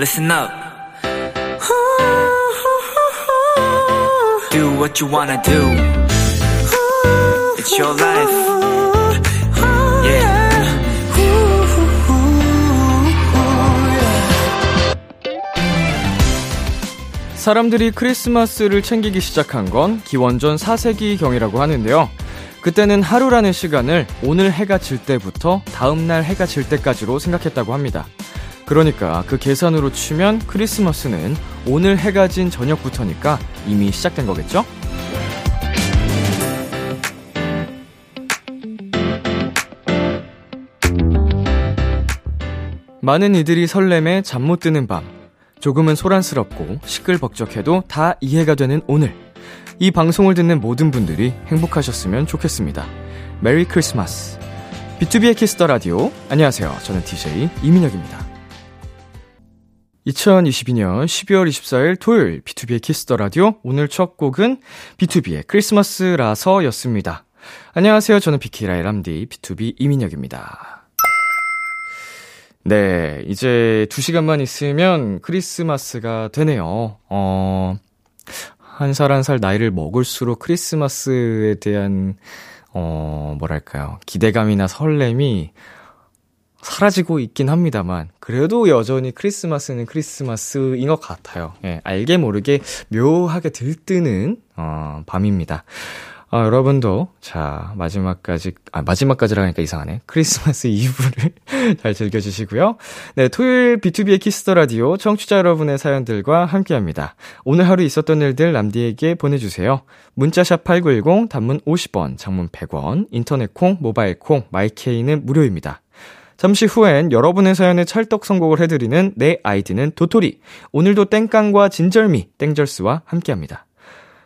listen up. Do what you wanna do. It's your life. Yeah. 사람들이 크리스마스를 챙기기 시작한 건 기원전 4세기 경이라고 하는데요. 그때는 하루라는 시간을 오늘 해가 질 때부터 다음날 해가 질 때까지로 생각했다고 합니다. 그러니까 그 계산으로 치면 크리스마스는 오늘 해가 진 저녁부터니까 이미 시작된 거겠죠? 많은 이들이 설렘에 잠 못 드는 밤, 조금은 소란스럽고 시끌벅적해도 다 이해가 되는 오늘. 이 방송을 듣는 모든 분들이 행복하셨으면 좋겠습니다. 메리 크리스마스. BTOB의 키스 더 라디오. 안녕하세요. 저는 DJ 이민혁입니다. 2022년 12월 24일 토요일 BTOB의 키스 더 라디오. 오늘 첫 곡은 BTOB의 크리스마스라서였습니다. 안녕하세요. 저는 비키라의 람디 BTOB 이민혁입니다. 네, 이제 2시간만 있으면 크리스마스가 되네요. 어, 한 살 한 살 나이를 먹을수록 크리스마스에 대한, 어, 뭐랄까요. 기대감이나 설렘이 사라지고 있긴 합니다만, 그래도 여전히 크리스마스는 크리스마스인 것 같아요. 예, 알게 모르게 묘하게 들뜨는, 어, 밤입니다. 아, 여러분도, 자, 마지막까지, 아, 마지막까지라 하니까 이상하네. 크리스마스 이브를 잘 즐겨주시고요. 네, 토요일 BTOB의 키스 더 라디오 청취자 여러분의 사연들과 함께 합니다. 오늘 하루 있었던 일들 람디에게 보내주세요. 문자샵 8910, 단문 50원, 장문 100원, 인터넷 콩, 모바일 콩, 마이케이는 무료입니다. 잠시 후엔 여러분의 사연에 찰떡 선곡을 해드리는 내 아이디는 도토리. 오늘도 땡깡과 진절미, 땡절스와 함께 합니다.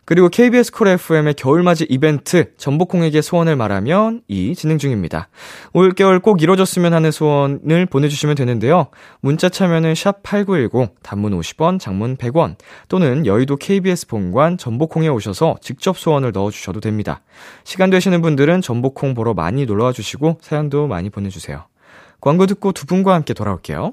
그리고 KBS 콜 FM의 겨울맞이 이벤트 전복콩에게 소원을 말하면 이 진행 중입니다. 올겨울 꼭 이뤄졌으면 하는 소원을 보내주시면 되는데요. 문자 참여는 샵 8910 단문 50원 장문 100원 또는 여의도 KBS 본관 전복콩에 오셔서 직접 소원을 넣어주셔도 됩니다. 시간 되시는 분들은 전복콩 보러 많이 놀러와 주시고 사연도 많이 보내주세요. 광고 듣고 두 분과 함께 돌아올게요.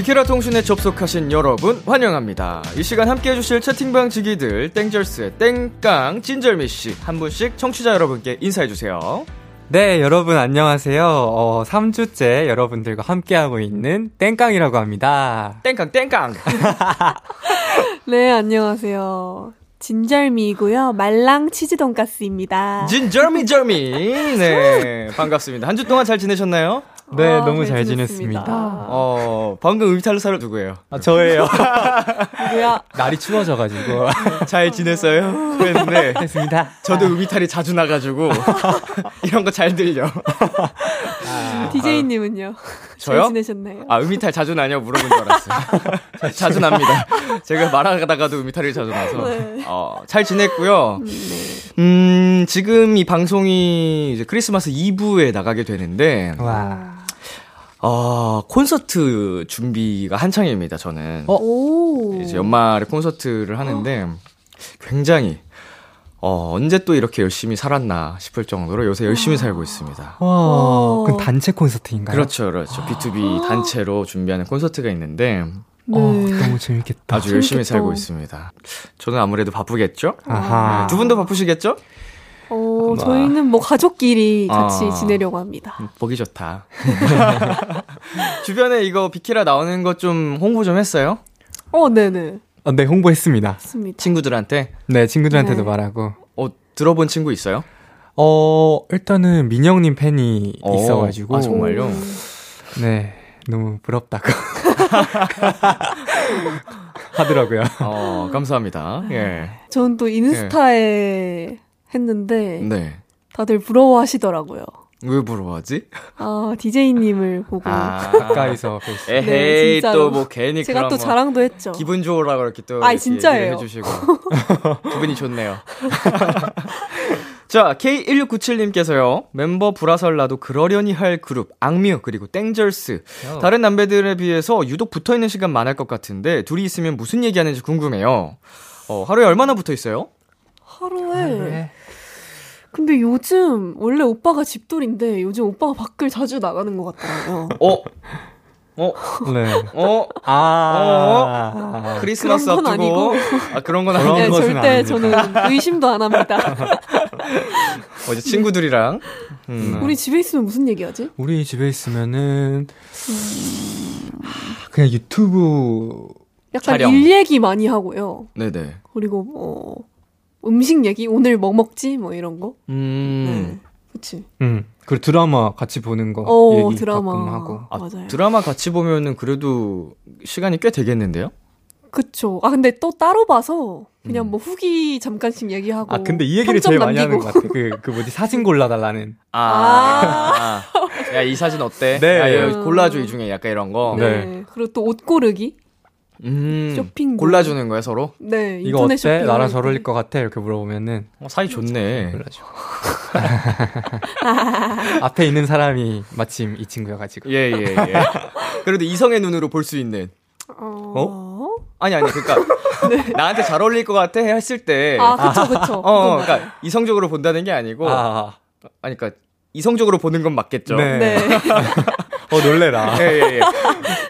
비키라 통신에 접속하신 여러분 환영합니다. 이 시간 함께 해주실 채팅방 지기들 땡절스의 땡깡 찐절미씨 한 분씩 청취자 여러분께 인사해주세요. 네 여러분 안녕하세요. 어, 3주째 여러분들과 함께하고 있는 땡깡이라고 합니다. 땡깡 땡깡 네, 안녕하세요. 진절미이고요. 말랑 치즈 돈가스입니다. 진절미 절미 네 반갑습니다. 한 주 동안 잘 지내셨나요? 네 아, 너무 잘 잘 지냈습니다. 지냈습니다. 어 방금 의탈사를 누구예요? 아, 저예요. 누구야? 날이 추워져가지고 잘 지냈어요? 그랬는데 했습니다. 저도 음이탈이 자주 나가지고 이런 거 잘 들려. DJ님은요? 저요? 잘 지내셨나요? 아, 음이탈 자주 나냐고 물어본 줄 알았어요. 자주 납니다. 제가 말하다가도 음이탈이 자주 나서. 네. 어, 잘 지냈고요. 음, 네. 음, 지금 이 방송이 이제 크리스마스 2부에 나가게 되는데, 와. 어, 콘서트 준비가 한창입니다, 저는. 어? 오. 이제 연말에 콘서트를 하는데, 굉장히, 어, 언제 또 이렇게 열심히 살았나 싶을 정도로 요새 열심히 살고 있습니다. 와. 그 단체 콘서트인가요? 그렇죠, 그렇죠. B2B 단체로 준비하는 콘서트가 있는데, 네. 어, 너무 재밌겠다. 아주 열심히 재밌겠다. 살고 있습니다. 저는 아무래도 바쁘겠죠? 아하. 두 분도 바쁘시겠죠? 어, 저희는 뭐 가족끼리 같이 아. 지내려고 합니다. 보기 좋다. 주변에 이거 비키라 나오는 것 좀 홍보 좀 했어요? 어, 네네. 어, 네, 홍보했습니다. 맞습니다. 친구들한테? 네, 친구들한테도 네. 말하고. 어, 들어본 친구 있어요? 어, 일단은 민영님 팬이 어, 있어가지고. 아, 정말요? 오. 네, 너무 부럽다고. 하더라고요. 어, 감사합니다. 예. 저는 또 인스타에 했는데 네. 다들 부러워하시더라고요. 왜 부러워하지? 아, DJ님을 보고. 아. 가까이서. 에헤이, 네, 진짜로. 또뭐 괜히 제가 또뭐 자랑도 했죠. 기분 좋으라 그렇게 또 이렇게 진짜예요. 해주시고 기분이 좋네요. 자 K1697님께서요 멤버 불화설나도 그러려니 할 그룹 악뮤 그리고 땡절스 다른 남배들에 비해서 유독 붙어 있는 시간 많을 것 같은데 둘이 있으면 무슨 얘기 하는지 궁금해요. 어, 하루에 얼마나 붙어 있어요? 하루에. 근데 요즘, 원래 오빠가 집돌인데 요즘 오빠가 밖을 자주 나가는 것 같더라고요. 어, 어, 네. 어, 아. 크리스마스 그런 건 앞두고 아 그런 건 그런 아니에요. 네, 절대 아닙니다. 저는 의심도 안 합니다. 어제 친구들이랑 음. 우리 집에 있으면 무슨 얘기 하지? 우리 집에 있으면은 그냥 유튜브 약간 촬영. 일 얘기 많이 하고요. 네네. 그리고 뭐 음식 얘기 오늘 뭐 먹지 뭐 이런 거. 음. 네. 그치. 음 그리고 드라마 같이 보는 거어 얘기 드라마 가끔 하고 아, 맞아요. 드라마 같이 보면은 그래도 시간이 꽤 되겠는데요? 그쵸. 아 근데 또 따로 봐서 그냥 뭐 후기 잠깐씩 얘기하고. 아 근데 이 얘기를 제일 많이 남기고. 하는 것 같아 그, 그 뭐지 사진 골라달라는 아. 야, 이 사진 어때? 네. 야, 이거 골라줘, 이 중에 약간 이런 거. 네. 네. 그리고 또 옷 고르기. 음. 쇼핑 골라주는 거야, 서로? 네. 이거 인터넷 어때 쇼핑 나랑 할잘 때. 어울릴 것 같아 이렇게 물어보면은 어, 사이 좋네. 골라줘 앞에 있는 사람이 마침 이 친구여가지고 예, 예, 예. 그래도 이성의 눈으로 볼 수 있는. 어? 아니, 아니, 그니까. 나한테 잘 어울릴 것 같아 했을 때. 아 그쵸 그쵸. 어, 그니까, 이성적으로 본다는 게 아니고. 아, 아니, 그니까, 이성적으로 보는 건 맞겠죠. 네. 네. 어 놀래라 예, 예, 예.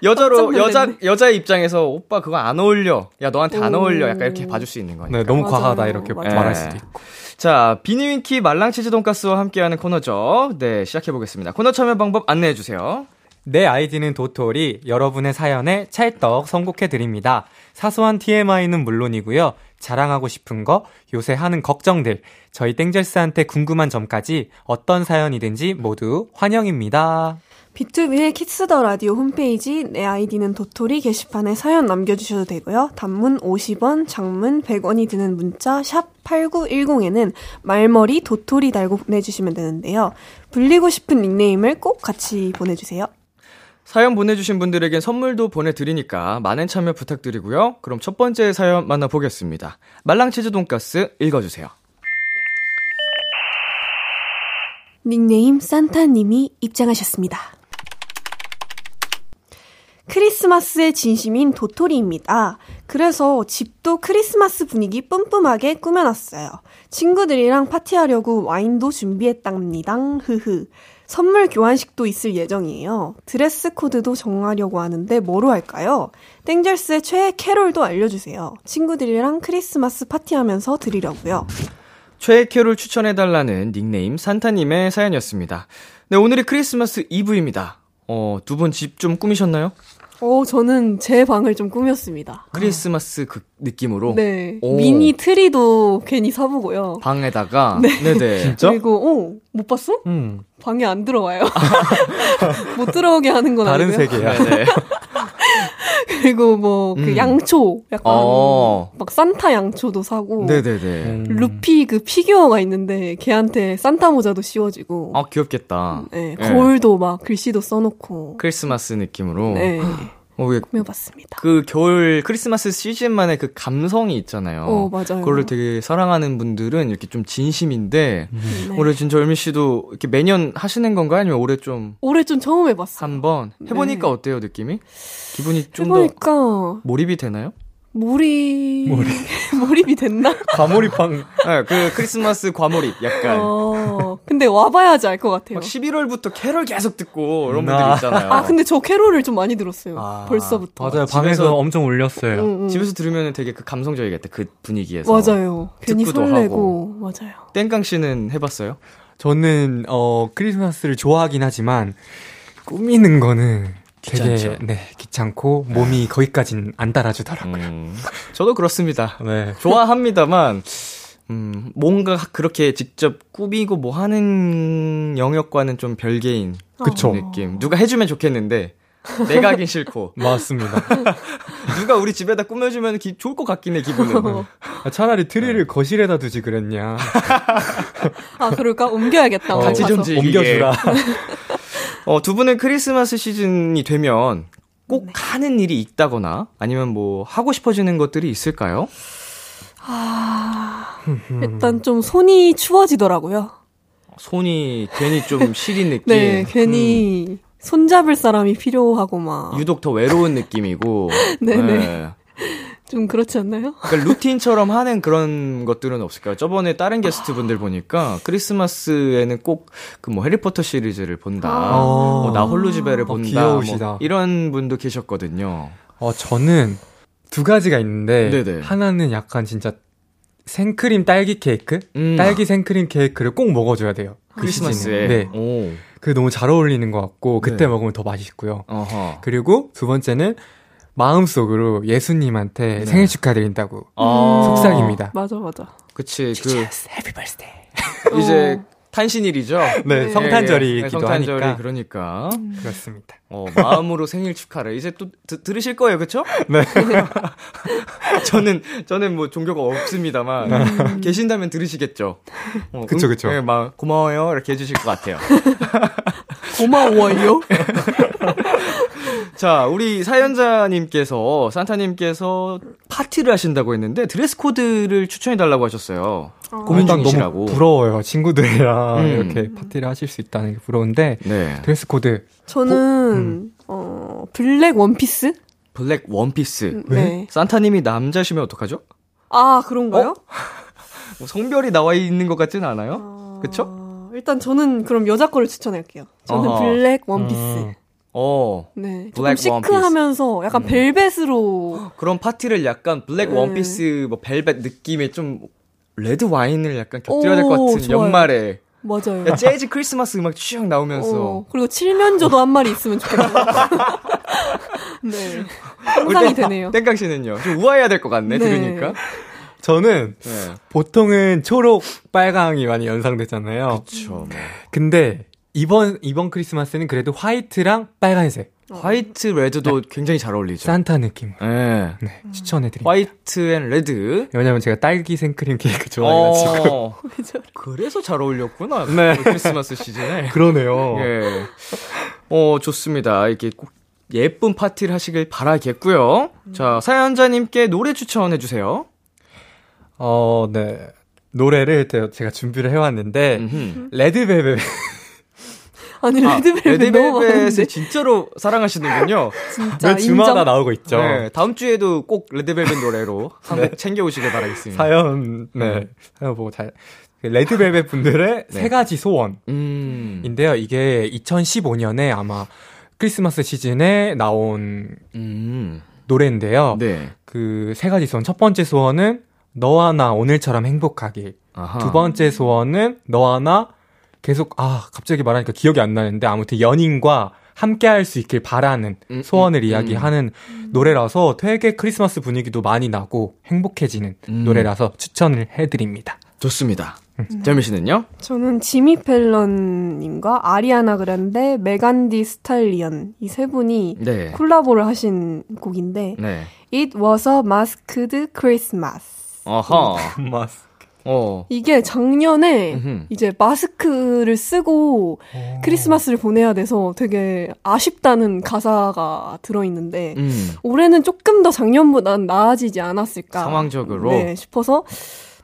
여자로, 여자. 여자의 입장에서, 오빠 그거 안 어울려. 야, 너한테 안 오. 어울려. 약간 이렇게 봐줄 수 있는 거니까. 네 너무 맞아요. 과하다 이렇게 맞아요. 말할 예. 수도 있고 자, 비니윈키 말랑치즈 돈가스와 함께하는 코너죠. 네, 시작해 보겠습니다. 코너 참여 방법 안내해 주세요. 내 아이디는 도토리 여러분의 사연에 찰떡 선곡해 드립니다. 사소한 TMI는 물론이고요. 자랑하고 싶은 거, 요새 하는 걱정들, 저희 땡절스한테 궁금한 점까지 어떤 사연이든지 모두 환영입니다. 비투비의 키스 더 라디오 홈페이지 내 아이디는 도토리 게시판에 사연 남겨주셔도 되고요. 단문 50원, 장문 100원이 드는 문자 샵 8910에는 말머리 도토리 달고 보내주시면 되는데요. 불리고 싶은 닉네임을 꼭 같이 보내주세요. 사연 보내주신 분들에겐 선물도 보내드리니까 많은 참여 부탁드리고요. 그럼 첫 번째 사연 만나보겠습니다. 말랑치즈 돈가스 읽어주세요. 닉네임 산타님이 입장하셨습니다. 크리스마스의 진심인 도토리입니다. 그래서 집도 크리스마스 분위기 뿜뿜하게 꾸며놨어요. 친구들이랑 파티하려고 와인도 준비했답니다. 흐흐. 선물 교환식도 있을 예정이에요. 드레스 코드도 정하려고 하는데 뭐로 할까요? 땡절스의 최애 캐롤도 알려주세요. 친구들이랑 크리스마스 파티하면서 들으려고요. 최애 캐롤 추천해달라는 닉네임 산타님의 사연이었습니다. 네, 오늘이 크리스마스 이브입니다. 어, 두 분 집 좀 꾸미셨나요? 어, 저는 제 방을 좀 꾸몄습니다. 크리스마스 그 느낌으로. 네. 오. 미니 트리도 괜히 사보고요. 방에다가. 네. 네네. 진짜? 그리고, 어, 못 봤어? 음, 방에 안 들어와요. 못 들어오게 하는 건 다른 아니고요. 세계야. 네네. 그리고 뭐, 그 음. 양초. 약간, 어. 막 산타 양초도 사고. 네네네. 음. 루피 그 피규어가 있는데 걔한테 산타 모자도 씌워지고. 아, 귀엽겠다. 네, 네. 거울도 막 글씨도 써놓고. 크리스마스 느낌으로. 네, 어, 왜, 꾸며봤습니다. 그 겨울 크리스마스 시즌만의 그 감성이 있잖아요. 어, 맞아요. 그거를 되게 사랑하는 분들은 이렇게 좀 진심인데, 네. 올해 진짜 얼미 씨도 이렇게 매년 하시는 건가요? 아니면 올해 좀 올해 좀 처음 해봤어요. 한번 해보니까 네. 어때요, 느낌이? 기분이 좀더 해보니까 몰입이 되나요? 몰입 몰입 이 됐나? 과몰입한 네, 그 크리스마스 과몰입 약간. 어, 근데 와봐야지 알 것 같아요. 막 11월부터 캐롤 계속 듣고 이런 분들 아. 있잖아요. 아, 근데 저 캐롤을 좀 많이 들었어요. 아, 벌써부터. 맞아요. 방에서 엄청 울렸어요. 응, 응. 집에서 들으면 되게 그 감성적이겠다. 그 분위기에서. 맞아요. 괜히 설레고, 맞아요. 땡깡 씨는 해봤어요? 저는 어 크리스마스를 좋아하긴 하지만 꾸미는 거는 귀찮죠. 네 귀찮고 몸이 거기까진 안 따라주더라고요. 음, 저도 그렇습니다. 네. 좋아합니다만, 음, 뭔가 그렇게 직접 꾸미고 뭐 하는 영역과는 좀 별개인 그쵸. 느낌. 누가 해주면 좋겠는데, 내가 하긴 싫고. 맞습니다. 누가 우리 집에다 꾸며주면 기, 좋을 것 같긴 해, 기분은. 아, 차라리 트리를 거실에다 두지 그랬냐. 아, 그럴까? 옮겨야겠다. 어, 같이 좀. 옮겨주라. 어, 두 분은 크리스마스 시즌이 되면 꼭 네. 하는 일이 있다거나 아니면 뭐 하고 싶어지는 것들이 있을까요? 아, 일단 좀 손이 추워지더라고요. 손이 괜히 좀 시린 느낌. 네, 괜히 손잡을 사람이 필요하고 막. 유독 더 외로운 느낌이고. 네네. 네. 좀 그렇지 않나요? 그러니까 루틴처럼 하는 그런 것들은 없을까요? 저번에 다른 게스트 분들 보니까 크리스마스에는 꼭 그 뭐 해리포터 시리즈를 본다. 아. 뭐 나 홀로 집에를 어, 본다. 귀여우시다. 뭐 이런 분도 계셨거든요. 어 저는 두 가지가 있는데 네네. 하나는 약간 진짜 생크림 딸기 케이크, 음. 딸기 생크림 케이크를 꼭 먹어줘야 돼요. 그 크리스마스에. 네. 오. 그게 너무 잘 어울리는 것 같고 그때 네. 먹으면 더 맛있고요. 어허. 그리고 두 번째는 마음속으로 예수님한테 네. 생일 축하드린다고 아. 속삭입니다. 맞아, 맞아. 그치, 해피 버스데이. 그, 이제 어. 탄신일이죠? 네, 예, 성탄절이기도 예, 성탄절이 하니까. 그러니까. 그렇습니다. 어, 마음으로 생일 축하를. 이제 또 드, 들으실 거예요, 그쵸? 네. 저는, 저는 뭐 종교가 없습니다만, 계신다면 들으시겠죠? 어, 그쵸, 그쵸. 예, 막, 고마워요. 이렇게 해주실 것 같아요. 고마워요. 자, 우리 사연자님께서, 산타님께서 파티를 하신다고 했는데, 드레스 코드를 추천해달라고 하셨어요. 고민 일단 중이시라고. 너무 부러워요. 친구들이랑 음. 이렇게 파티를 하실 수 있다는 게 부러운데 네. 드레스 코드 저는, 어, 블랙 원피스? 블랙 원피스. 네. 산타님이 남자시면 어떡하죠? 아, 그런가요? 뭐 성별이 나와 있는 것 같지는 않아요? 아, 그쵸? 일단 저는 그럼 여자 거를 추천할게요. 저는 어허. 블랙 원피스. 음. 어. 네. 조금 블랙 시크하면서 약간 벨벳으로. 그런 파티를 약간 블랙 네. 원피스, 뭐 벨벳 느낌의 좀 레드 와인을 약간 곁들여야 될것 오, 같은 좋아요. 연말에 맞아요. 야, 재즈 크리스마스 음악 쭉 나오면서 어, 그리고 칠면조도 한 마리 있으면 좋겠다. 네. 상상이 되네요. 땡깡 씨는요? 좀 우아해야 될 것 같네 네. 들으니까. 저는 네. 보통은 초록, 빨강이 많이 연상되잖아요. 그렇죠. 뭐. 근데 이번 이번 크리스마스는 그래도 white랑 빨간색 white red도 굉장히 잘 어울리죠. 산타 느낌 네. 네, 추천해드립니다. white and red. 왜냐면 제가 딸기 생크림 케이크 좋아해가지고 어, 그래서 잘 어울렸구나. 네. 크리스마스 시즌에. 그러네요. 예. 어, 좋습니다. 이렇게 꼭 예쁜 파티를 하시길 바라겠고요. 자, 사연자님께 노래 추천해 주세요. 어, 네. 노래를 제- 제가 준비를 해왔는데 음흠. 레드벨벳 아니, 아, 레드벨벳 너무 많은데. 진짜로 사랑하시는군요. 진짜 매 주마다 인정. 나오고 있죠. 네, 다음 주에도 꼭 레드벨벳 노래로 한곡 챙겨오시길 바라겠습니다. 사연 네 사연 보고 잘 레드벨벳 분들의 세 가지 소원인데요. 음. 이게 2015년에 아마 크리스마스 시즌에 나온 음. 노래인데요. 네. 그 세 가지 소원. 첫 번째 소원은 너와 나 오늘처럼 행복하길. 아하. 두 번째 소원은 너와 나 계속 아 갑자기 말하니까 기억이 안 나는데 아무튼 연인과 함께 할 수 있길 바라는 음, 소원을 음, 이야기하는 노래라서 되게 크리스마스 분위기도 많이 나고 행복해지는 음. 노래라서 추천을 해드립니다. 좋습니다. 재미 씨는요? 저는 지미 펠런님과 아리아나 그란데, 메간디 스탈리언 이 세 분이 네. 콜라보를 하신 곡인데 네. It was a masked Christmas. 아하. 어. 이게 작년에 음흠. 이제 마스크를 쓰고 크리스마스를 보내야 돼서 되게 아쉽다는 가사가 들어있는데 음. 올해는 조금 더 작년보단 나아지지 않았을까 상황적으로. 네, 싶어서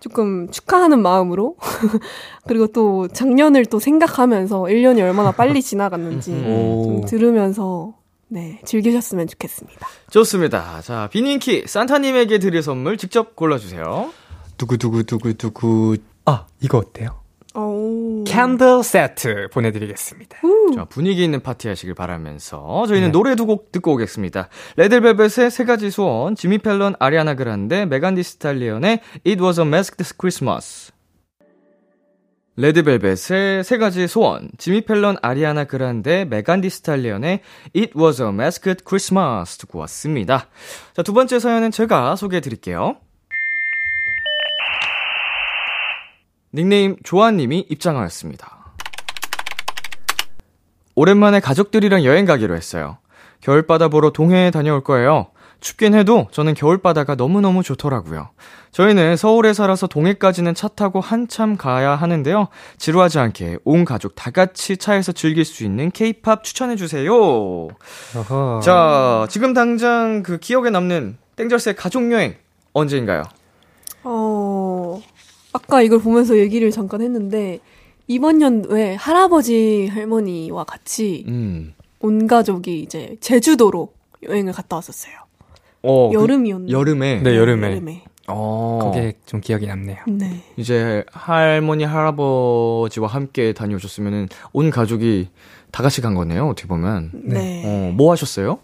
조금 축하하는 마음으로 그리고 또 작년을 또 생각하면서 1년이 얼마나 빨리 지나갔는지 음. 오. 좀 들으면서 네, 즐기셨으면 좋겠습니다. 좋습니다. 자, 닉네임 산타님에게 드릴 선물 직접 골라주세요. 두구두구두구두구. 아, 이거 어때요? 오. candle 세트 보내드리겠습니다. 자, 분위기 있는 파티 하시길 바라면서 저희는 노래 두 곡 듣고 오겠습니다. 레드벨벳의 세 가지 소원, 지미 펠런, 아리아나 그란데, 메간 디 스탈리언의 It Was a Masked Christmas. 레드벨벳의 세 가지 소원, 지미 펠런, 아리아나 그란데, 메간 디 스탈리언의 It Was a Masked Christmas 듣고 왔습니다. 자, 두 번째 사연은 제가 소개해 드릴게요. 닉네임 조아님이 입장하였습니다. 오랜만에 가족들이랑 여행 가기로 했어요. 겨울바다 보러 동해에 다녀올 거예요. 춥긴 해도 저는 겨울바다가 너무너무 좋더라고요. 저희는 서울에 살아서 동해까지는 차 타고 한참 가야 하는데요. 지루하지 않게 온 가족 다 같이 차에서 즐길 수 있는 케이팝 추천해주세요. 어허. 자, 지금 당장 그 기억에 남는 땡절스의 가족여행 언제인가요? 어, 아까 이걸 보면서 얘기를 잠깐 했는데, 이번 연도에 할아버지, 할머니와 같이 음. 온 가족이 이제 제주도로 여행을 갔다 왔었어요. 어, 그 여름이었는데. 여름에. 네, 여름에. 여름에. 어. 그게 좀 기억이 남네요. 네. 이제 할머니 할아버지와 함께 다녀오셨으면은 온 가족이 다 같이 간 거네요. 어떻게 보면. 네. 어, 뭐 하셨어요?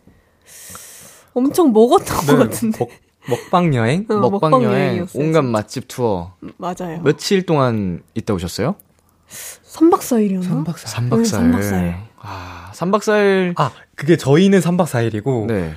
엄청 먹었던 것 같은데. 먹, 먹방 여행? 어, 먹방 여행, 여행이었어요, 온갖. 맛집 투어. 맞아요. 며칠 동안 있다 오셨어요? 3박 4일이었나? 3박 4일. 3박 네, 4일. 삼박 사일. 아, 3박 4일. 아, 그게 저희는 3박 4일이고, 네.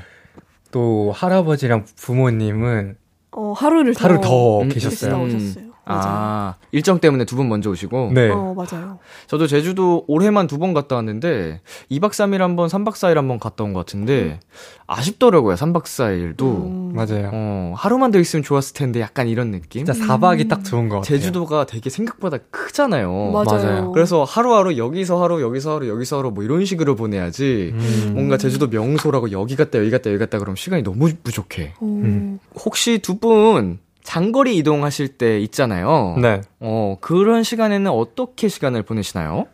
또 할아버지랑 부모님은 어, 하루를 더. 하루 더 음, 계셨어요. 오셨어요. 맞아요. 아, 일정 때문에 두 분 먼저 오시고. 네. 어, 맞아요. 저도 제주도 올해만 두 번 갔다 왔는데 2박 3일 한 번, 3박 4일 한 번 갔다 온 것 같은데 아쉽더라고요. 3박 4일도. 음. 맞아요. 어, 하루만 더 있으면 좋았을 텐데 약간 이런 느낌? 진짜 4박이 딱 좋은 것 같아요. 제주도가 되게 생각보다 크잖아요. 맞아요. 맞아요. 그래서 하루하루 여기서 하루, 여기서 하루, 여기서 하루 뭐 이런 식으로 보내야지 음. 뭔가 제주도 명소라고 여기 갔다 여기 갔다 여기 갔다 그러면 시간이 너무 부족해. 어, 음. 혹시 두 분 장거리 이동하실 때 있잖아요. 네. 어, 그런 시간에는 어떻게 시간을 보내시나요?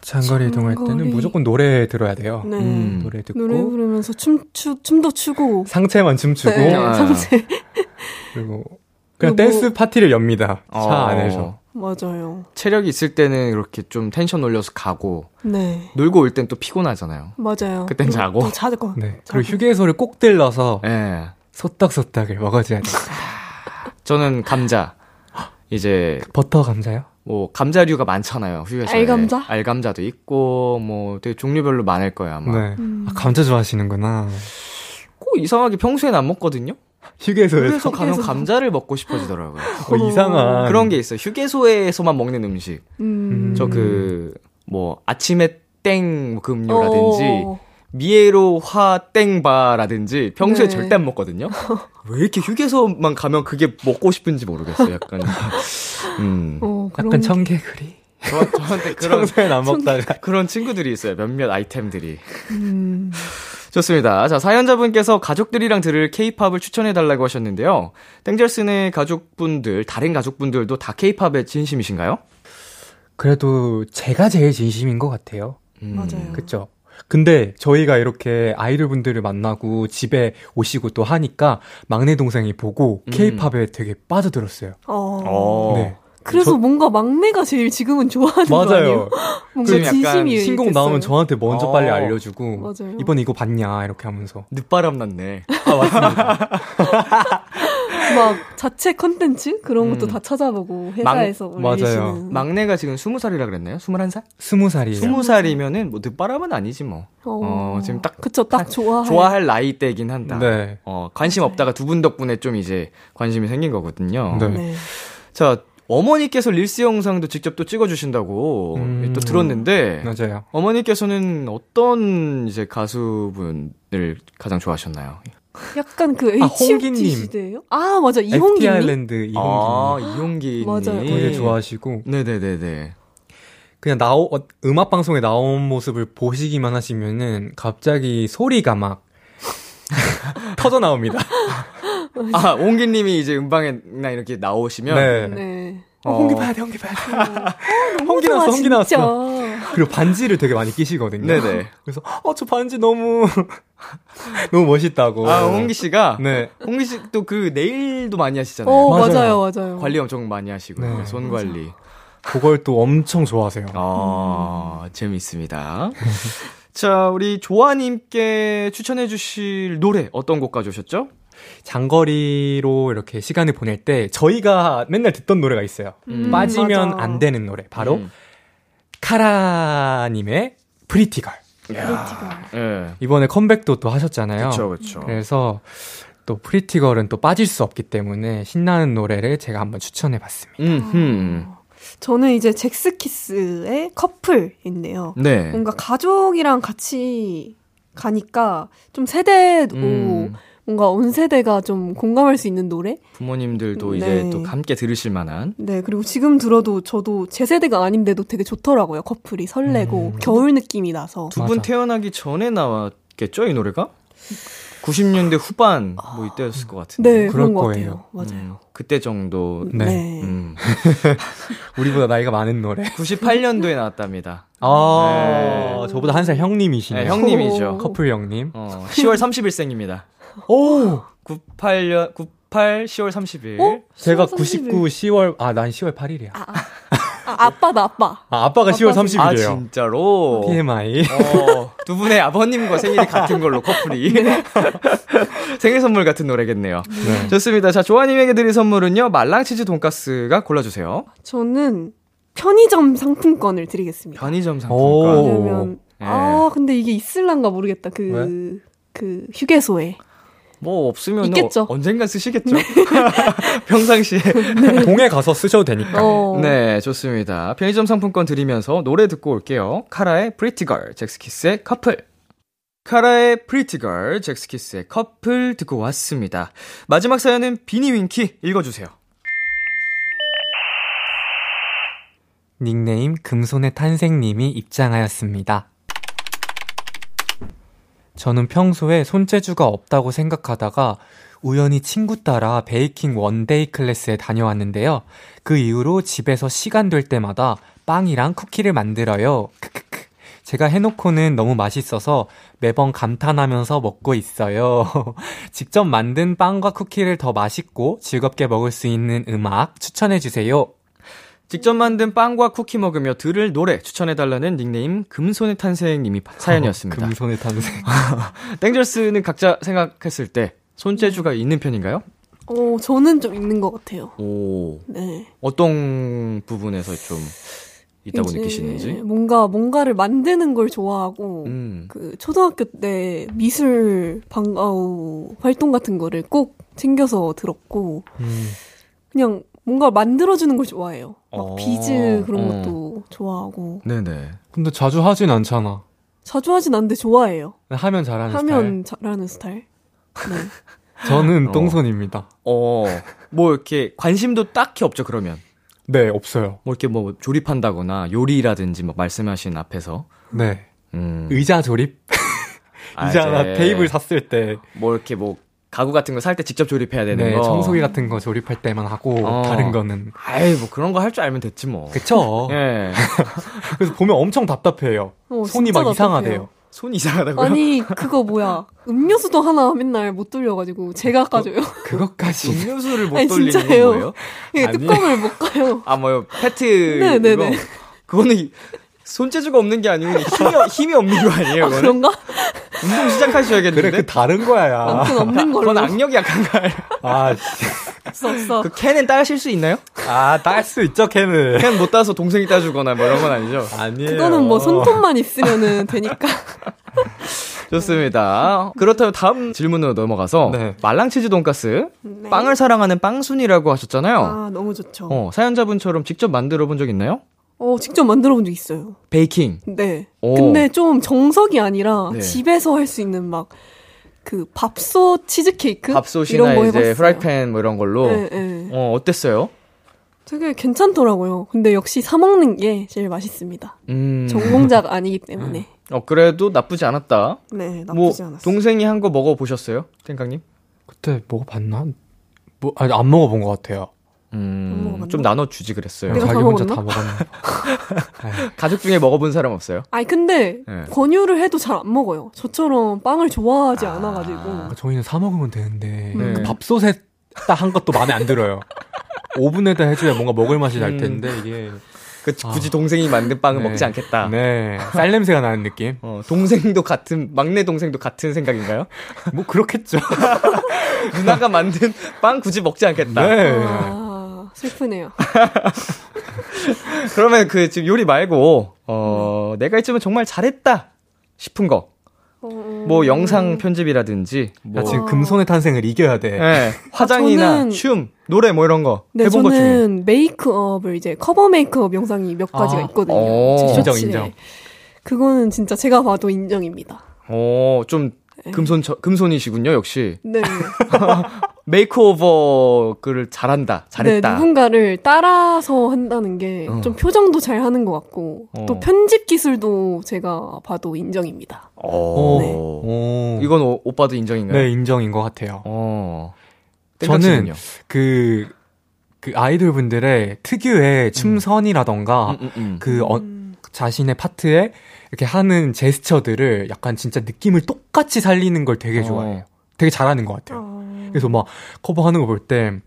장거리 이동할 때는 장거리. 무조건 노래 들어야 돼요. 네. 음. 노래 듣고 노래 부르면서 춤, 추, 춤도 추고. 상체만 춤추고 네, 아. 상체. 그리고 그리고 그냥 댄스 파티를 엽니다. 차 어, 안에서. 맞아요. 체력이 있을 때는 이렇게 좀 텐션 올려서 가고 네. 놀고 올 땐 또 피곤하잖아요. 맞아요. 그땐 그리고 자고. 또 자고. 네. 자고. 그리고 휴게소를 꼭 들러서 예. 소떡소떡을 먹어줘야 돼요. 저는 감자. 이제 버터 감자요? 뭐 감자류가 많잖아요. 휴게소에. 알감자? 알감자도 있고 뭐 되게 종류별로 많을 거예요, 아마. 네. 음. 아, 감자 좋아하시는구나. 꼭 이상하게 평소에는 안 먹거든요. 휴게소에서 휴게소 가면 휴게소. 감자를 먹고 싶어지더라고요. 어, 이상한 그런 게 있어요. 휴게소에서만 먹는 음식. 음. 저그 뭐 아침에 땡그 음료라든지 어. 미에로 화 땡바라든지 평소에 네. 절대 안 먹거든요. 왜 이렇게 휴게소만 가면 그게 먹고 싶은지 모르겠어요. 약간 음. 어, 그런 약간 게- 청개구리. 저, 저한테 그런 안 먹다가. 그런 친구들이 있어요. 몇몇 아이템들이. 음. 좋습니다. 자, 사연자분께서 가족들이랑 들을 케이팝을 추천해달라고 하셨는데요. 땡절스의 가족분들, 다른 가족분들도 다 케이팝에 진심이신가요? 그래도 제가 제일 진심인 것 같아요. 음. 맞아요. 그쵸? 근데 저희가 이렇게 아이돌 분들을 만나고 집에 오시고 또 하니까 막내 동생이 보고 음. 케이팝에 되게 빠져들었어요. 어. 어. 네. 그래서 저- 뭔가 막내가 제일 지금은 좋아하는 거 아니에요? 뭔가 진심이 신곡 됐어요. 나오면 저한테 먼저 어. 빨리 알려주고 맞아요. 이번 이거 봤냐 이렇게 하면서 늦바람 났네. 아 맞습니다. 막 자체 컨텐츠 그런 것도 음. 다 찾아보고 회사에서 맞아요. 올리시는. 막내가 지금 20살이라 그랬나요? 21살? 스무 살이에요. 20살이면은 뭐 늦바람은 아니지 뭐. 어, 어, 지금 딱 그쵸 딱 좋아. 좋아할 나이 때긴 한다. 네. 어, 관심 없다가 두 분 덕분에 좀 이제 관심이 생긴 거거든요. 네. 네. 자, 어머니께서 릴스 영상도 직접 또 찍어주신다고 음. 또 들었는데, 맞아요. 어머니께서는 어떤 이제 가수분을 가장 좋아하셨나요? 약간 그 아, H.O.T 홍기님. 시대예요? 아 맞아 FT 이홍기님. 아일랜드 이홍기 아, 이용기. 맞아요. 되게 좋아하시고 네네네네. 그냥 나오 어, 음악 방송에 나온 모습을 보시기만 하시면은 갑자기 소리가 막 터져 나옵니다. 아, 옹기님이 이제 음방에나 이렇게 나오시면. 네. 네. 어, 어. 홍기 봐야 돼, 홍기 봐야 돼. 너무 홍기 좋아, 나왔어, 홍기 진짜. 나왔어. 그리고 반지를 되게 많이 끼시거든요. 네네. 그래서 어 저 반지 너무 너무 멋있다고. 아, 홍기 씨가 네. 홍기 씨도 그 네일도 많이 하시잖아요. 어, 맞아요. 맞아요, 맞아요. 관리 엄청 많이 하시고 네. 손 관리. 그걸 또 엄청 좋아하세요. 아, 재밌습니다. 자, 우리 조아님께 추천해 주실 노래 어떤 곡 가져오셨죠? 장거리로 이렇게 시간을 보낼 때 저희가 맨날 듣던 노래가 있어요. 음, 빠지면 맞아. 안 되는 노래. 바로 음. 카라님의 Pretty Girl. Pretty Girl. 예. 이번에 컴백도 또 하셨잖아요. 그쵸, 그쵸. 그래서 또 Pretty Girl은 또 빠질 수 없기 때문에 신나는 노래를 제가 한번 추천해 봤습니다. 음, 저는 이제 잭스키스의 커플인데요. 네. 뭔가 가족이랑 같이 가니까 좀 세대도 음, 뭔가 온 세대가 좀 공감할 수 있는 노래? 부모님들도 네. 이제 또 함께 들으실 만한. 네, 그리고 지금 들어도 저도 제 세대가 아닌데도 되게 좋더라고요. 커플이 설레고 음. 겨울 느낌이 나서. 두 분. 태어나기 전에 나왔겠죠, 이 노래가? 90년대 후반 뭐 이때였을 것 같은데. 네, 그럴 거예요. 맞아요. 음, 그때 정도. 네. 네. 음. 우리보다 나이가 많은 노래. 98년도에 나왔답니다. 아, 네. 저보다 한 살 형님이시네요. 네, 형님이죠. 오. 커플 형님. 어, 10월 30일생입니다. 오! 98년 98 10월 30일. 어? 제가 10월 99 10월 아, 난 10월 8일이야. 아, 아. 아, 아빠다, 아빠. 아, 아빠가 10월 아빠 30일이에요. 아 진짜로. TMI. 어, 두 분의 아버님과 생일이 같은 걸로 커플이. 생일 선물 같은 노래겠네요. 네. 좋습니다. 자, 조아님에게 드릴 선물은요, 말랑치즈 돈가스가 골라주세요. 저는 편의점 상품권을 드리겠습니다. 편의점 오. 상품권. 왜냐면, 네. 아, 근데 이게 있을란가 모르겠다. 그, 그, 휴게소에. 뭐 없으면 있겠죠. 언젠간 쓰시겠죠. 평상시에. 동해 가서 쓰셔도 되니까. 어. 네, 좋습니다. 편의점 상품권 드리면서 노래 듣고 올게요. 카라의 Pretty Girl, 잭스키스의 커플. 카라의 Pretty Girl, 잭스키스의 커플 듣고 왔습니다. 마지막 사연은 비니 윙키 읽어주세요. 닉네임 금손의 탄생님이 입장하였습니다. 저는 평소에 손재주가 없다고 생각하다가 우연히 친구 따라 baking one day 클래스에 다녀왔는데요. 그 이후로 집에서 시간 될 때마다 빵이랑 쿠키를 만들어요. 크크크. 제가 해놓고는 너무 맛있어서 매번 감탄하면서 먹고 있어요. 직접 만든 빵과 쿠키를 더 맛있고 즐겁게 먹을 수 있는 음악 추천해주세요. 직접 만든 빵과 쿠키 먹으며 들을 노래 추천해달라는 닉네임 금손의 탄생님이 사연이었습니다. 금손의 탄생. 땡절스는 각자 생각했을 때 손재주가 있는 편인가요? 어, 저는 좀 있는 것 같아요. 오, 네. 어떤 부분에서 좀 있다고 느끼시는지? 뭔가, 뭔가를 만드는 걸 좋아하고, 음. 그, 초등학교 때 미술 방과후 활동 같은 거를 꼭 챙겨서 들었고, 음. 그냥 뭔가 만들어주는 걸 좋아해요. 막 어, 비즈 그런 어. 것도 좋아하고. 네네. 근데 자주 하진 않잖아. 자주 하진 않는데 좋아해요. 하면 잘하는 하면 잘하는 스타일. 네. 스타일. 저는 어. 똥손입니다. 어, 뭐 이렇게 관심도 딱히 없죠, 그러면. 네, 없어요. 뭐 이렇게 뭐 조립한다거나 요리라든지 뭐 말씀하신 앞에서. 네. 음. 의자 조립? 아, 의자나 이제 테이블 샀을 때, 뭐 이렇게 뭐 가구 같은 거 살 때 직접 조립해야 되는 네, 거. 청소기 같은 거 조립할 때만 하고, 어. 다른 거는. 아이, 뭐 그런 거 할 줄 알면 됐지 뭐. 그쵸? 예. 그래서 보면 엄청 답답해요. 어, 손이 막 답답해요. 이상하대요. 손이 이상하다고요? 아니, 그거 뭐야. 음료수도 하나 맨날 못 돌려가지고 제가 까줘요. 그것까지. 음료수를 못 아니, 돌리는. 뭐예요? 이게 아니. 뚜껑을 못 까요. 아, 뭐요? 페트. 네네네. 그거? 그거는 손재주가 없는 게 아니고 힘이, 힘이 없는 거 아니에요, 아? 그런가? 운동 시작하셔야겠는데. 그래, 그 다른 거야, 야. 아무튼 없는 걸로. 그건 악력이 약한가요? 아, 씨. 없어, 없어. 그 캔은 따실 수 있나요? 아, 딸 수 있죠, 캔을. 캔못 따서 동생이 따주거나 뭐 이런 건 아니죠? 아니에요. 그거는 뭐 손톱만 있으면은 되니까. 좋습니다. 그렇다면 다음 질문으로 넘어가서 네. 말랑치즈 돈가스 네. 빵을 사랑하는 빵순이라고 하셨잖아요. 아, 너무 좋죠. 어, 어, 사연자분처럼 직접 만들어 본 적 있나요? 직접 만들어 본 적 있어요. 베이킹. 네. 오. 근데 좀 정석이 아니라 네. 집에서 할 수 있는 막 그 밥솥 치즈케이크 밥솥이나 이런 거 이제. 프라이팬 뭐 이런 걸로. 네, 네. 어, 어땠어요? 되게 괜찮더라고요. 근데 역시 사 먹는 게 제일 맛있습니다. 음. 전공자가 아니기 때문에. 어, 그래도 나쁘지 않았다. 네, 뭐 나쁘지 않았어요. 동생이 한 거 먹어 보셨어요? 탱강님? 그때 먹어봤나? 뭐, 아니, 안 먹어본 것 같아요. 음? 좀 나눠주지 그랬어요. 내가 자기 다 혼자 먹었나? 다 먹었네. 가족 중에 먹어본 사람 없어요? 아니 근데 네. 권유를 해도 잘 안 먹어요. 저처럼 빵을 좋아하지 않아가지고. 아, 저희는 사 먹으면 되는데 네. 그 밥솥에 딱 한 것도 마음에 안 들어요. 오븐에다 해줘야 뭔가 먹을 맛이 날 텐데 이게 그 굳이 동생이 만든 빵을 네. 먹지 않겠다. 네, 쌀 냄새가 나는 느낌. 어, 동생도 같은 막내 동생도 같은 생각인가요? 뭐 그렇겠죠. 누나가 만든 빵 굳이 먹지 않겠다. 네. 아, 슬프네요. 그러면 그 지금 요리 말고 어 내가 이쯤은 정말 잘했다 싶은 거. 뭐 영상 편집이라든지 뭐 야, 지금 금손의 탄생을 이겨야 돼. 예, 화장이나 저는- 춤, 노래 뭐 이런 거 네, 해본 것 중에 저는 메이크업을 이제 커버 메이크업 영상이 몇 가지가 아, 있거든요. 오. 제 인정. 인정. 그거는 진짜 제가 봐도 인정입니다. 어, 좀 금손 금손이시군요, 역시. 네. makeover를 잘한다. 네, 잘했다. 누군가를 따라서 한다는 게좀 어. 표정도 잘 하는 것 같고 어. 또 편집 기술도 제가 봐도 인정입니다. 어. 네. 오. 이건 오, 오빠도 인정인가요? 네, 인정인 것 같아요. 어. 저는 땡같이군요. 그, 그 아이돌 분들의 특유의 춤선이라던가 음, 음, 음. 그 어, 자신의 파트에 이렇게 하는 제스처들을 약간 진짜 느낌을 똑같이 살리는 걸 되게 어. 좋아해요. 되게 잘하는 것 같아요. 그래서 막 커버하는 거 볼 때,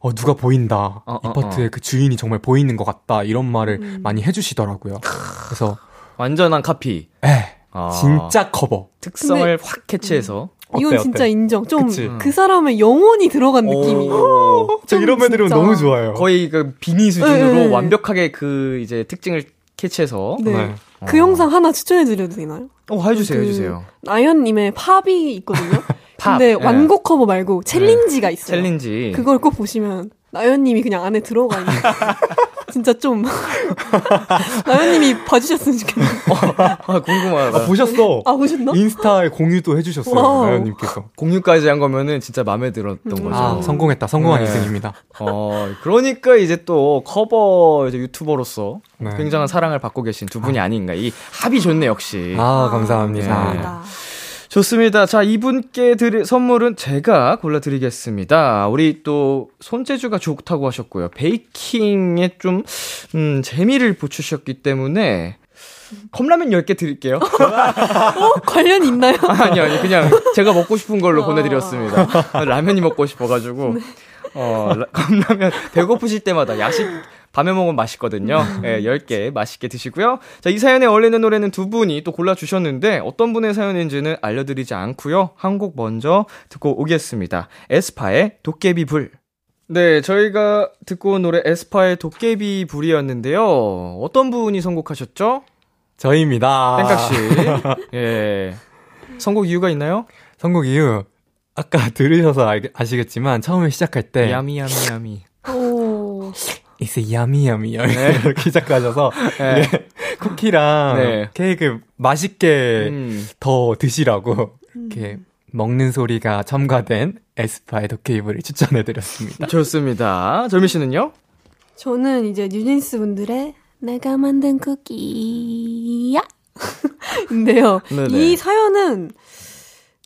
어, 누가 보인다. 어, 이 어, 파트에 어. 그 주인이 정말 보이는 것 같다. 이런 말을 음. 많이 해주시더라고요. 그래서, 완전한 카피. 에, 아. 진짜 커버. 특성을 확 캐치해서. 이건 어때, 진짜 어때? 인정. 좀 그치? 그 사람의 영혼이 들어간 느낌이에요. 저 이런 애들은. 너무 좋아요. 거의 그 비니 수준으로 네, 네. 완벽하게 그 이제 특징을 캐치해서. 네. 네. 그 영상 하나 추천해드려도 되나요? 어, 해주세요, 그 해주세요. 나연님의 Pop이 있거든요. 팝. 근데 네. 완곡 커버 말고 challenge가 있어요. challenge. 그걸 꼭 보시면 나연님이 그냥 안에 들어가 있는. 진짜 좀 나연님이 봐주셨으면 좋겠네요. 아, 궁금하다. 아, 보셨어? 아 보셨나? 인스타에 공유 도 해주셨어요. Wow. 나연님께서. 공유까지 한 거면은 진짜 마음에 들었던 거죠. 아, 성공했다. 성공한 네. 인생입니다. 어, 그러니까 이제 또 커버 이제 유튜버로서 네. 굉장한 사랑을 받고 계신 두 분이 아닌가. 이 합이 좋네, 역시. 아, 감사합니다. 감사합니다. 좋습니다. 자, 이분께 드릴 선물은 제가 골라드리겠습니다. 우리 또 손재주가 좋다고 하셨고요. baking에 좀, 음, 재미를 붙이셨기 때문에 컵라면 10개 드릴게요. 어 관련 있나요? 아니, 아니, 그냥 제가 먹고 싶은 걸로 어. 보내드렸습니다. 라면이 먹고 싶어가지고. 어, 라- 컵라면 배고프실 때마다 야식 밤에 먹으면 맛있거든요. 예, 10개 맛있게 드시고요. 자, 이 사연에 어울리는 노래는 두 분이 또 골라주셨는데 어떤 분의 사연인지는 알려드리지 않고요. 한 곡 먼저 듣고 오겠습니다. 에스파의 도깨비 불. 네, 저희가 듣고 온 노래 에스파의 도깨비 불이었는데요. 어떤 분이 선곡하셨죠? 저희입니다. 땡깍 씨. 예. 선곡 이유가 있나요? 선곡 이유. 아까 들으셔서 알, 아시겠지만 처음에 시작할 때 야미 야미 야미. 오. 이제 야미 야미 야미 이렇게 시작하셔서 네. 이게 쿠키랑 네. 케이크 맛있게 음. 더 드시라고 이렇게 먹는 소리가 첨가된 에스파의 도케이브를 추천해드렸습니다. 좋습니다. 절미 씨는요? 저는 이제 뉴진스 분들의 내가 만든 쿠키야. 인데요. 네네. 이 사연은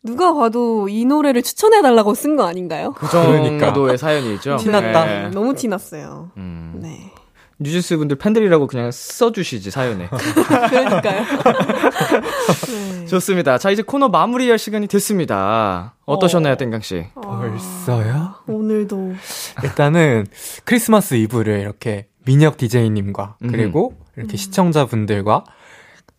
누가 봐도 이 노래를 추천해달라고 쓴 거 아닌가요? 그 그러니까. 정도의 사연이죠. 티났다. 네. 너무 티났어요. 음. 네. 뉴진스 분들 팬들이라고 그냥 써주시지, 사연에. 그러니까요. 네. 좋습니다. 자, 이제 코너 마무리할 시간이 됐습니다. 어떠셨나요, 땡강씨? 벌써요? 오늘도 일단은 크리스마스 이브를 이렇게 민혁 DJ님과 음. 그리고 이렇게 시청자분들과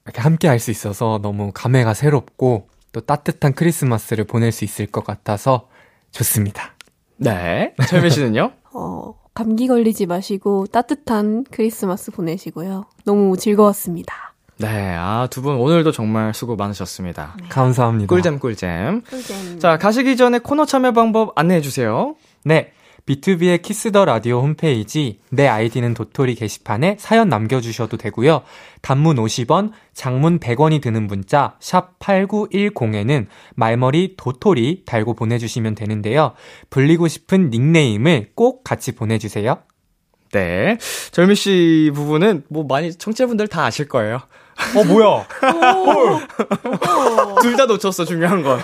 이렇게 함께 할 수 있어서 너무 감회가 새롭고 또 따뜻한 크리스마스를 보낼 수 있을 것 같아서 좋습니다. 네. 철미 씨는요? 어, 감기 걸리지 마시고 따뜻한 크리스마스 보내시고요. 너무 즐거웠습니다. 네. 아, 두 분 오늘도 정말 수고 많으셨습니다. 감사합니다. 꿀잼, 꿀잼. 꿀잼. 자, 가시기 전에 코너 참여 방법 안내해주세요. 네. BTOB의 Kiss the Radio 홈페이지 내 아이디는 도토리 게시판에 사연 남겨주셔도 되고요. 단문 50원, 장문 100원이 드는 문자 샵 8910에는 말머리 도토리 달고 보내주시면 되는데요. 불리고 싶은 닉네임을 꼭 같이 보내주세요. 네. 절미 씨 부분은 뭐 많이 청취자분들 다 아실 거예요. 어 뭐야? 둘 다 놓쳤어, 중요한 건.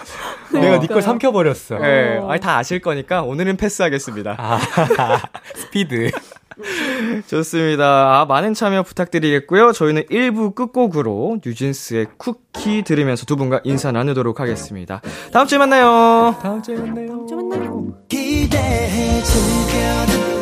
내가 네걸 삼켜버렸어. 네, 아니, 다 아실 거니까 오늘은 패스하겠습니다. 아, 스피드. 좋습니다. 아, 많은 참여 부탁드리겠고요. 저희는 1부 끝곡으로 뉴진스의 쿠키 들으면서 두 분과 인사 나누도록 하겠습니다. 다음 주에 만나요. 다음 주에 만나요. 다음 주에 만나요. 기대해 즐겨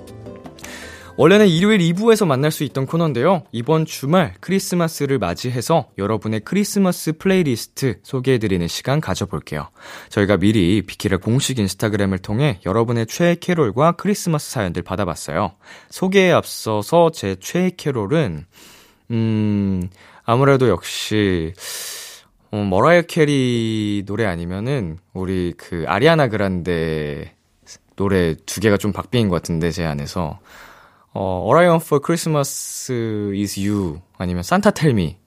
원래는 일요일 2부에서 만날 수 있던 코너인데요. 이번 주말 크리스마스를 맞이해서 여러분의 크리스마스 플레이리스트 소개해드리는 시간 가져볼게요. 저희가 미리 비키라 공식 인스타그램을 통해 여러분의 최애 캐롤과 크리스마스 사연들 받아봤어요. 소개에 앞서서 제 최애 캐롤은, 음, 아무래도 역시, 어, 머라이어 캐리 노래 아니면은, 우리 그 아리아나 그란데 노래 두 개가 좀 박빙인 것 같은데, 제 안에서. 어, All I Want for Christmas is You 아니면 Santa Tell Me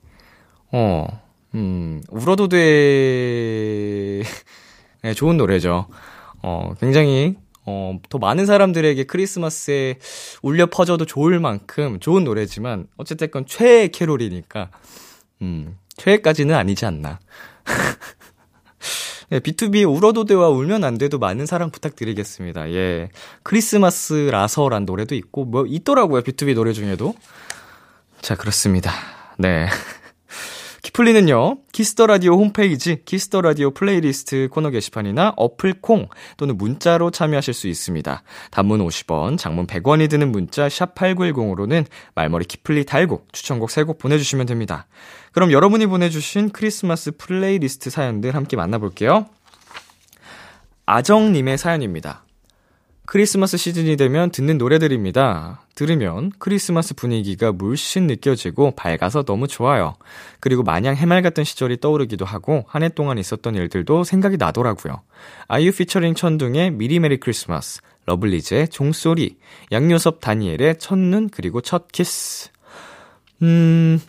어, 음, 울어도 돼 네, 좋은 노래죠. 어, 굉장히 어, 더 많은 사람들에게 크리스마스에 울려 퍼져도 좋을 만큼 좋은 노래지만 어쨌든 최애 캐롤이니까 음, 최애까지는 아니지 않나. 네, BTOB 울어도 돼와 울면 안 돼도 많은 사랑 부탁드리겠습니다. 예. 크리스마스라서란 노래도 있고, 뭐, 있더라고요. BTOB 노래 중에도. 자, 그렇습니다. 네. 키플리는요, Kiss the Radio 홈페이지, Kiss the Radio playlist 코너 게시판이나 어플 콩 또는 문자로 참여하실 수 있습니다. 단문 50원, 장문 100원이 드는 문자 샵 8910으로는 말머리 키플리 달고 추천곡 3곡 보내주시면 됩니다. 그럼 여러분이 보내주신 크리스마스 플레이리스트 사연들 함께 만나볼게요. 아정님의 사연입니다. 크리스마스 시즌이 되면 듣는 노래들입니다. 들으면 크리스마스 분위기가 물씬 느껴지고 밝아서 너무 좋아요. 그리고 마냥 같은 시절이 떠오르기도 하고 한 해 동안 있었던 일들도 생각이 나더라고요. 아이유 피처링 천둥의 미리 메리 크리스마스, 러블리즈의 종소리, 양요섭 다니엘의 첫눈 그리고 첫 키스. 음,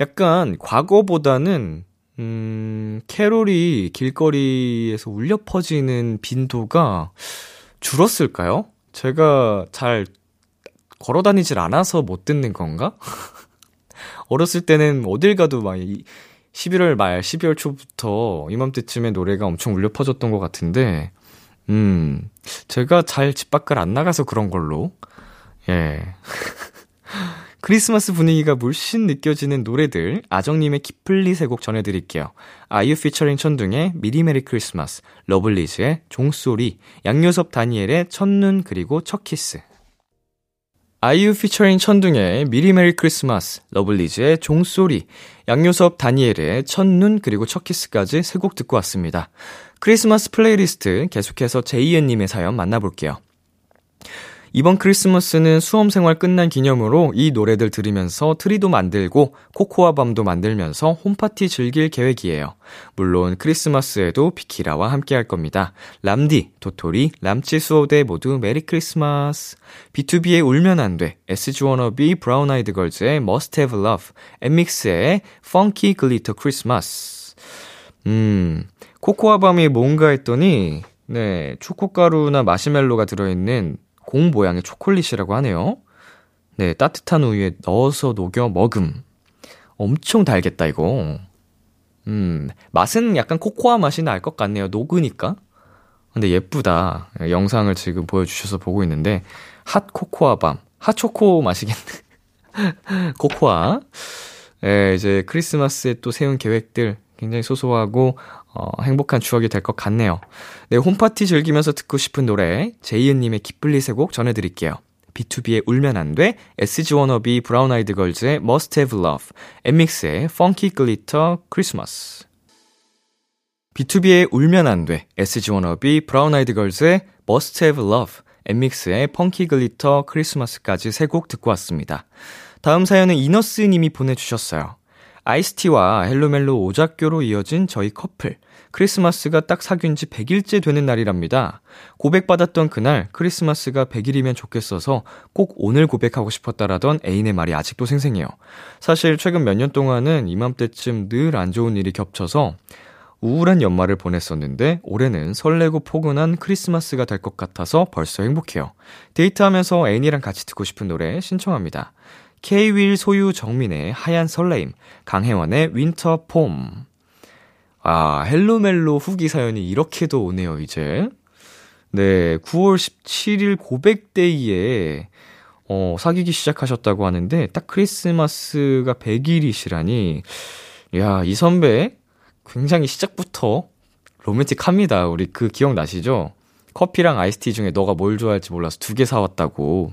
약간 과거보다는 음, 캐롤이 길거리에서 울려 퍼지는 빈도가 줄었을까요? 제가 잘 걸어 다니질 않아서 못 듣는 건가? 어렸을 때는 어딜 가도 막 11월 말, 12월 초부터 이맘때쯤에 노래가 엄청 울려 퍼졌던 것 같은데, 음, 제가 잘 집 밖을 안 나가서 그런 걸로, 예. 크리스마스 분위기가 물씬 느껴지는 노래들 아정님의 키플리 세곡 전해드릴게요. 아이유 피처링 천둥의 미리 메리 크리스마스, 러블리즈의 종소리, 양요섭 다니엘의 첫눈 그리고 첫 키스. 아이유 피처링 천둥의 미리 메리 크리스마스, 러블리즈의 종소리, 양요섭 다니엘의 첫눈 그리고 첫 키스까지 세 곡 듣고 왔습니다. 크리스마스 플레이리스트 계속해서 제이엔님의 사연 만나볼게요. 이번 크리스마스는 수험 생활 끝난 기념으로 이 노래들 들으면서 트리도 만들고 코코아 bomb도 만들면서 홈파티 즐길 계획이에요. 물론 크리스마스에도 비키라와 함께 할 겁니다. 람디, 도토리, 람찌 수호대 모두 메리 크리스마스. B2B의 울면 안 돼, SG 워너비, 브라운 아이드 걸즈의 Must Have Love, 엠믹스의 Funky Glitter Christmas. 음, 코코아 밤이 뭔가 했더니, 네, 초코가루나 마시멜로가 들어있는 공 모양의 초콜릿이라고 하네요. 네, 따뜻한 우유에 넣어서 녹여 먹음. 엄청 달겠다, 이거. 음, 맛은 약간 코코아 맛이 날 것 같네요. 녹으니까. 근데 예쁘다. 영상을 지금 보여주셔서 보고 있는데, hot 코코아 bomb. 핫초코 맛이겠네. 코코아. 예, 이제 크리스마스에 또 세운 계획들 굉장히 소소하고, 어, 행복한 추억이 될 것 같네요. 네, 홈파티 즐기면서 듣고 싶은 노래, 제이은님의 키플리 세곡 전해드릴게요. 비투비의 울면 안 돼, SG 워너비 브라운 아이드 걸즈의 Must Have Love, 엔믹스의 Funky Glitter Christmas. B2B의 울면 안 돼, SG 워너비 브라운 아이드 걸즈의 Must Have Love, 엠믹스의 Funky Glitter Christmas까지 세 곡 듣고 왔습니다. 다음 사연은 이너스 님이 보내주셨어요. 아이스티와 헬로멜로 오작교로 이어진 저희 커플. 크리스마스가 딱 사귄 지 100일째 되는 날이랍니다. 고백받았던 그날 크리스마스가 100일이면 좋겠어서 꼭 오늘 고백하고 싶었다라던 애인의 말이 아직도 생생해요. 사실 최근 몇 년 동안은 이맘때쯤 늘 안 좋은 일이 겹쳐서 우울한 연말을 보냈었는데 올해는 설레고 포근한 크리스마스가 될 것 같아서 벌써 행복해요. 데이트하면서 애인이랑 같이 듣고 싶은 노래 신청합니다. K-윌 소유 정민의 하얀 설레임, 강혜원의 Winter Poem. 아, 헬로멜로 후기 사연이 이렇게도 오네요, 이제. 네, 9월 17일 고백데이에, 어, 사귀기 시작하셨다고 하는데, 딱 크리스마스가 100일이시라니, 야, 이 선배, 굉장히 시작부터 로맨틱합니다. 우리 그 기억 나시죠? 커피랑 아이스티 중에 너가 뭘 좋아할지 몰라서 두 개 사왔다고.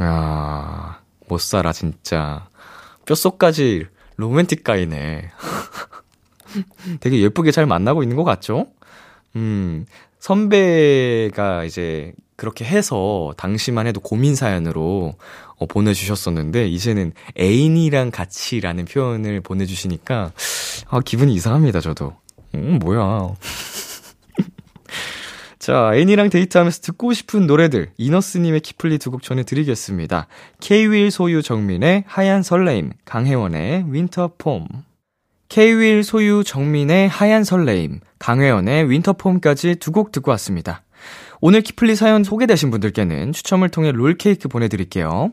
야, 못 살아, 진짜. 뼛속까지 로맨틱 가이네. 되게 예쁘게 잘 만나고 있는 것 같죠? 음, 선배가 이제 그렇게 해서 당시만 해도 고민 사연으로 어, 보내주셨었는데, 이제는 애인이랑 같이라는 표현을 보내주시니까, 아, 기분이 이상합니다, 저도. 음, 뭐야. 자, 애인이랑 데이트하면서 듣고 싶은 노래들, 이너스님의 키플리 두 곡 전해드리겠습니다. K-윌 소유 정민의 하얀 설레임, 강혜원의 Winter Poem. K-윌 소유 정민의 하얀 설레임, 강혜원의 Winter Poem까지 두 곡 듣고 왔습니다. 오늘 키플리 사연 소개되신 분들께는 추첨을 통해 롤케이크 보내드릴게요.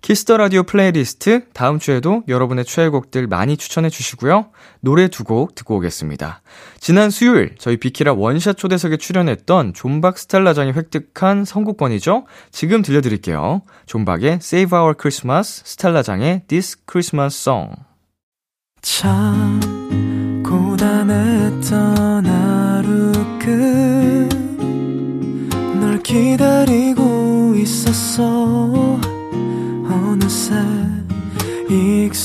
키스 더 라디오 플레이리스트 다음 주에도 여러분의 최애곡들 많이 추천해 주시고요. 노래 두 곡 듣고 오겠습니다. 지난 수요일 저희 비키라 원샷 초대석에 출연했던 존박 스텔라장이 획득한 선곡권이죠. 지금 들려드릴게요. 존박의 Save Our Christmas, 스텔라장의 This Christmas Song. 참 고단했던 하루 끝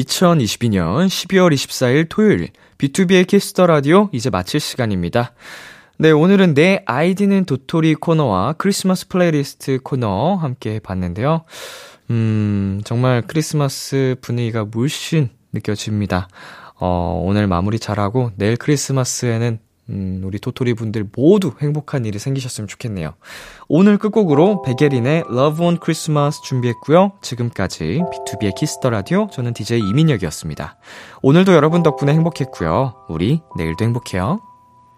2022년 12월 24일 토요일 비투비의 키스 더 라디오 이제 마칠 시간입니다. 네, 오늘은 내 아이디는 도토리 코너와 크리스마스 플레이리스트 코너 함께 봤는데요. 음, 정말 크리스마스 분위기가 물씬 느껴집니다. 어, 오늘 마무리 잘하고 내일 크리스마스에는 음, 우리 도토리 분들 모두 행복한 일이 생기셨으면 좋겠네요. 오늘 끝곡으로 백예린의 Love you on Christmas 준비했고요. 지금까지 비투비의 키스 더 라디오 저는 DJ 이민혁이었습니다. 오늘도 여러분 덕분에 행복했고요. 우리 내일도 행복해요.